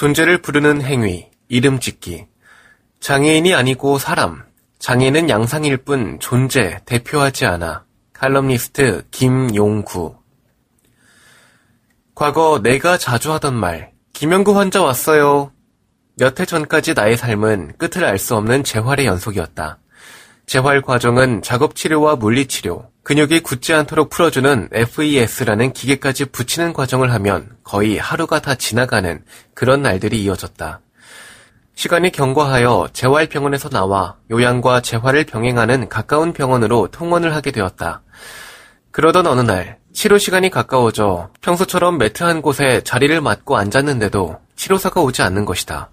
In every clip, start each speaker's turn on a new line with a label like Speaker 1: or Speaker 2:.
Speaker 1: 존재를 부르는 행위, 이름 짓기. 장애인이 아니고 사람. 장애는 양상일 뿐 존재, 대표하지 않아. 칼럼니스트 김용구. 과거 내가 자주 하던 말. 김영구 환자 왔어요. 몇 해 전까지 나의 삶은 끝을 알 수 없는 재활의 연속이었다. 재활 과정은 작업 치료와 물리 치료, 근육이 굳지 않도록 풀어주는 FES라는 기계까지 붙이는 과정을 하면 거의 하루가 다 지나가는 그런 날들이 이어졌다. 시간이 경과하여 재활병원에서 나와 요양과 재활을 병행하는 가까운 병원으로 통원을 하게 되었다. 그러던 어느 날 치료 시간이 가까워져 평소처럼 매트 한 곳에 자리를 맞고 앉았는데도 치료사가 오지 않는 것이다.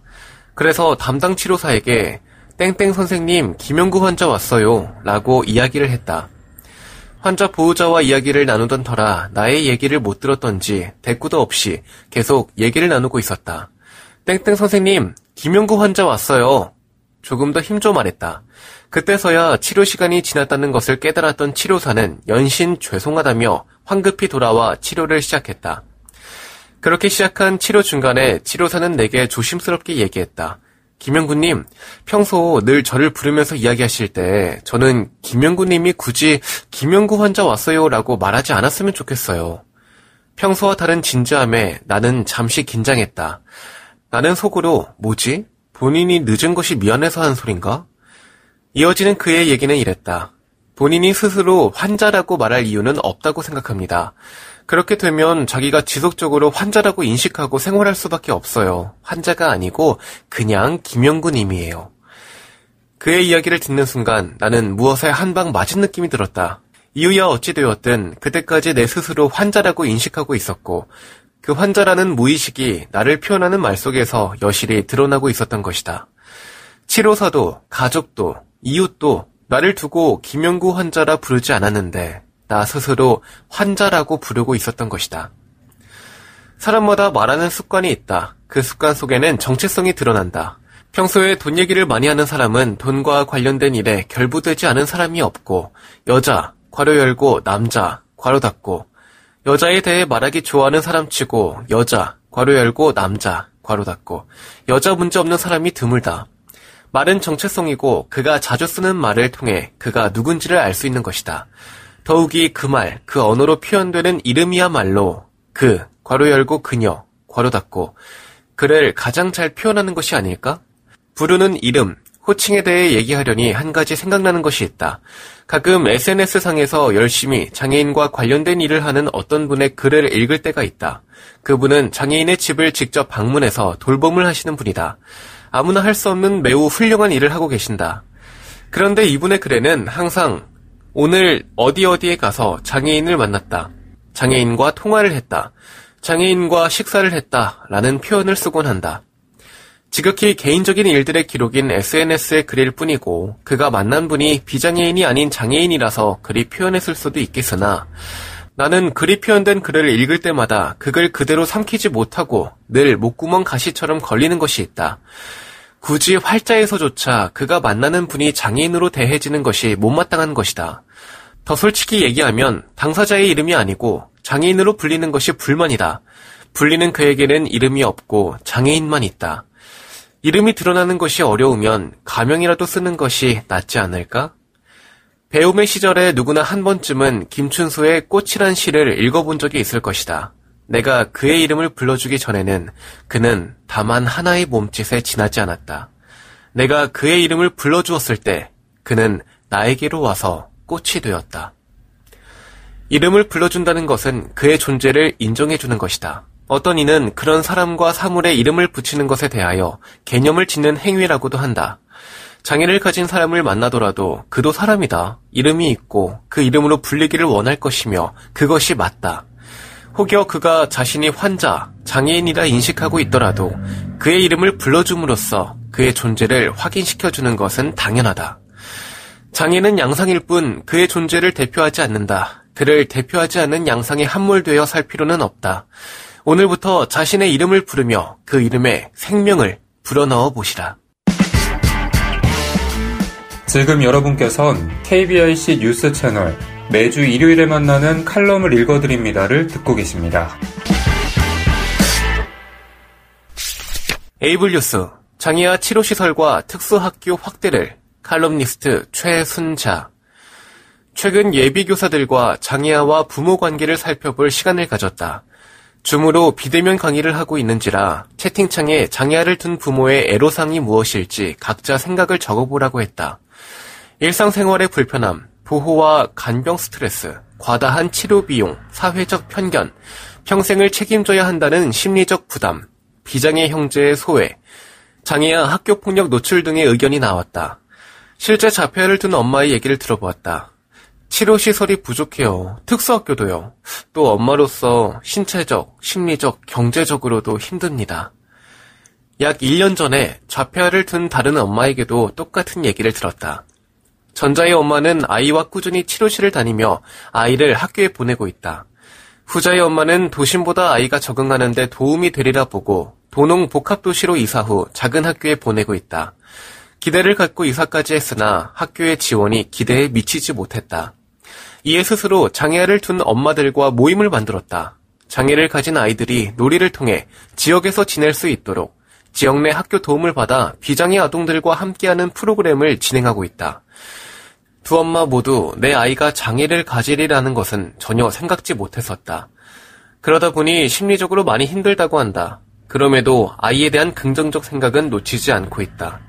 Speaker 1: 그래서 담당 치료사에게 땡땡 선생님 김영구 환자 왔어요 라고 이야기를 했다. 환자 보호자와 이야기를 나누던 터라 나의 얘기를 못 들었던지 대꾸도 없이 계속 얘기를 나누고 있었다. 땡땡 선생님, 김용구 환자 왔어요. 조금 더힘줘 말했다. 그때서야 치료 시간이 지났다는 것을 깨달았던 치료사는 연신 죄송하다며 황급히 돌아와 치료를 시작했다. 그렇게 시작한 치료 중간에 치료사는 내게 조심스럽게 얘기했다. 김영구님, 평소 늘 저를 부르면서 이야기하실 때 저는 김영구님이 굳이 김영구 환자 왔어요 라고 말하지 않았으면 좋겠어요. 평소와 다른 진지함에 나는 잠시 긴장했다. 나는 속으로 뭐지? 본인이 늦은 것이 미안해서 한 소린가? 이어지는 그의 얘기는 이랬다. 본인이 스스로 환자라고 말할 이유는 없다고 생각합니다. 그렇게 되면 자기가 지속적으로 환자라고 인식하고 생활할 수밖에 없어요. 환자가 아니고 그냥 김영구님이에요. 그의 이야기를 듣는 순간 나는 무엇에 한 방 맞은 느낌이 들었다. 이유야 어찌되었든 그때까지 내 스스로 환자라고 인식하고 있었고 그 환자라는 무의식이 나를 표현하는 말 속에서 여실히 드러나고 있었던 것이다. 치료사도 가족도 이웃도 나를 두고 김영구 환자라 부르지 않았는데 나 스스로 환자라고 부르고 있었던 것이다. 사람마다 말하는 습관이 있다. 그 습관 속에는 정체성이 드러난다. 평소에 돈 얘기를 많이 하는 사람은 돈과 관련된 일에 결부되지 않은 사람이 없고, 여자, 괄호 열고, 남자, 괄호 닫고, 여자에 대해 말하기 좋아하는 사람 치고, 여자, 괄호 열고, 남자, 괄호 닫고, 여자 문제 없는 사람이 드물다. 말은 정체성이고, 그가 자주 쓰는 말을 통해 그가 누군지를 알 수 있는 것이다. 더욱이 그 말, 그 언어로 표현되는 이름이야말로 그, 괄호 열고 그녀, 괄호 닫고, 그를 가장 잘 표현하는 것이 아닐까? 부르는 이름, 호칭에 대해 얘기하려니 한 가지 생각나는 것이 있다. 가끔 SNS상에서 열심히 장애인과 관련된 일을 하는 어떤 분의 글을 읽을 때가 있다. 그분은 장애인의 집을 직접 방문해서 돌봄을 하시는 분이다. 아무나 할 수 없는 매우 훌륭한 일을 하고 계신다. 그런데 이분의 글에는 항상 오늘 어디 어디에 가서 장애인을 만났다. 장애인과 통화를 했다. 장애인과 식사를 했다. 라는 표현을 쓰곤 한다. 지극히 개인적인 일들의 기록인 SNS의 글일 뿐이고 그가 만난 분이 비장애인이 아닌 장애인이라서 글이 표현했을 수도 있겠으나 나는 글이 표현된 글을 읽을 때마다 그글 그대로 삼키지 못하고 늘 목구멍 가시처럼 걸리는 것이 있다. 굳이 활자에서조차 그가 만나는 분이 장애인으로 대해지는 것이 못마땅한 것이다. 더 솔직히 얘기하면 당사자의 이름이 아니고 장애인으로 불리는 것이 불만이다. 불리는 그에게는 이름이 없고 장애인만 있다. 이름이 드러나는 것이 어려우면 가명이라도 쓰는 것이 낫지 않을까? 배움의 시절에 누구나 한 번쯤은 김춘수의 꽃이란 시를 읽어본 적이 있을 것이다. 내가 그의 이름을 불러주기 전에는 그는 다만 하나의 몸짓에 지나지 않았다. 내가 그의 이름을 불러주었을 때 그는 나에게로 와서 꽃이 되었다. 이름을 불러준다는 것은 그의 존재를 인정해주는 것이다. 어떤 이는 그런 사람과 사물에 이름을 붙이는 것에 대하여 개념을 짓는 행위라고도 한다. 장애를 가진 사람을 만나더라도 그도 사람이다. 이름이 있고 그 이름으로 불리기를 원할 것이며 그것이 맞다. 혹여 그가 자신이 환자, 장애인이라 인식하고 있더라도 그의 이름을 불러줌으로써 그의 존재를 확인시켜주는 것은 당연하다. 장애는 양상일 뿐 그의 존재를 대표하지 않는다. 그를 대표하지 않는 양상에 함몰되어 살 필요는 없다. 오늘부터 자신의 이름을 부르며 그 이름에 생명을 불어넣어 보시라.
Speaker 2: 지금 여러분께선 KBIC 뉴스 채널 매주 일요일에 만나는 칼럼을 읽어드립니다를 듣고 계십니다.
Speaker 1: 에이블 뉴스 장애아 치료시설과 특수학교 확대를 칼럼니스트 최순자 최근 예비교사들과 장애아와 부모 관계를 살펴볼 시간을 가졌다. 줌으로 비대면 강의를 하고 있는지라 채팅창에 장애아를 둔 부모의 애로사항이 무엇일지 각자 생각을 적어보라고 했다. 일상생활의 불편함, 보호와 간병 스트레스, 과다한 치료 비용, 사회적 편견, 평생을 책임져야 한다는 심리적 부담, 비장애 형제의 소외, 장애아 학교 폭력 노출 등의 의견이 나왔다. 실제 자폐아를 둔 엄마의 얘기를 들어보았다. 치료 시설이 부족해요. 특수학교도요. 또 엄마로서 신체적, 심리적, 경제적으로도 힘듭니다. 약 1년 전에 좌폐아를 둔 다른 엄마에게도 똑같은 얘기를 들었다. 전자의 엄마는 아이와 꾸준히 치료실을 다니며 아이를 학교에 보내고 있다. 후자의 엄마는 도심보다 아이가 적응하는데 도움이 되리라 보고 도농 복합도시로 이사 후 작은 학교에 보내고 있다. 기대를 갖고 이사까지 했으나 학교의 지원이 기대에 미치지 못했다. 이에 스스로 장애를 둔 엄마들과 모임을 만들었다. 장애를 가진 아이들이 놀이를 통해 지역에서 지낼 수 있도록 지역 내 학교 도움을 받아 비장애 아동들과 함께하는 프로그램을 진행하고 있다. 두 엄마 모두 내 아이가 장애를 가지리라는 것은 전혀 생각지 못했었다. 그러다 보니 심리적으로 많이 힘들다고 한다. 그럼에도 아이에 대한 긍정적 생각은 놓치지 않고 있다.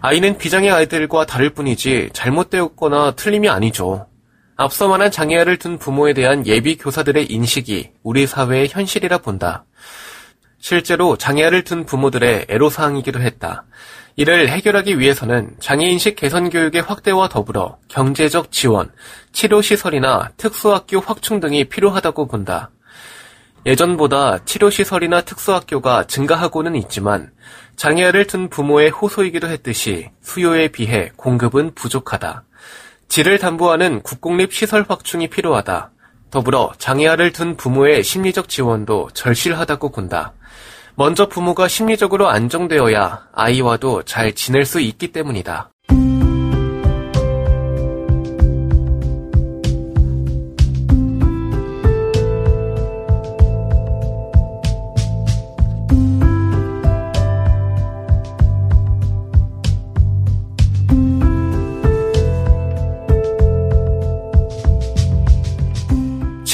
Speaker 1: 아이는 비장애 아이들과 다를 뿐이지 잘못되었거나 틀림이 아니죠. 앞서 말한 장애아를 둔 부모에 대한 예비 교사들의 인식이 우리 사회의 현실이라 본다. 실제로 장애아를 둔 부모들의 애로사항이기도 했다. 이를 해결하기 위해서는 장애인식 개선 교육의 확대와 더불어 경제적 지원, 치료시설이나 특수학교 확충 등이 필요하다고 본다. 예전보다 치료시설이나 특수학교가 증가하고는 있지만 장애아를 둔 부모의 호소이기도 했듯이 수요에 비해 공급은 부족하다. 질을 담보하는 국공립 시설 확충이 필요하다. 더불어 장애아를 둔 부모의 심리적 지원도 절실하다고 본다. 먼저 부모가 심리적으로 안정되어야 아이와도 잘 지낼 수 있기 때문이다.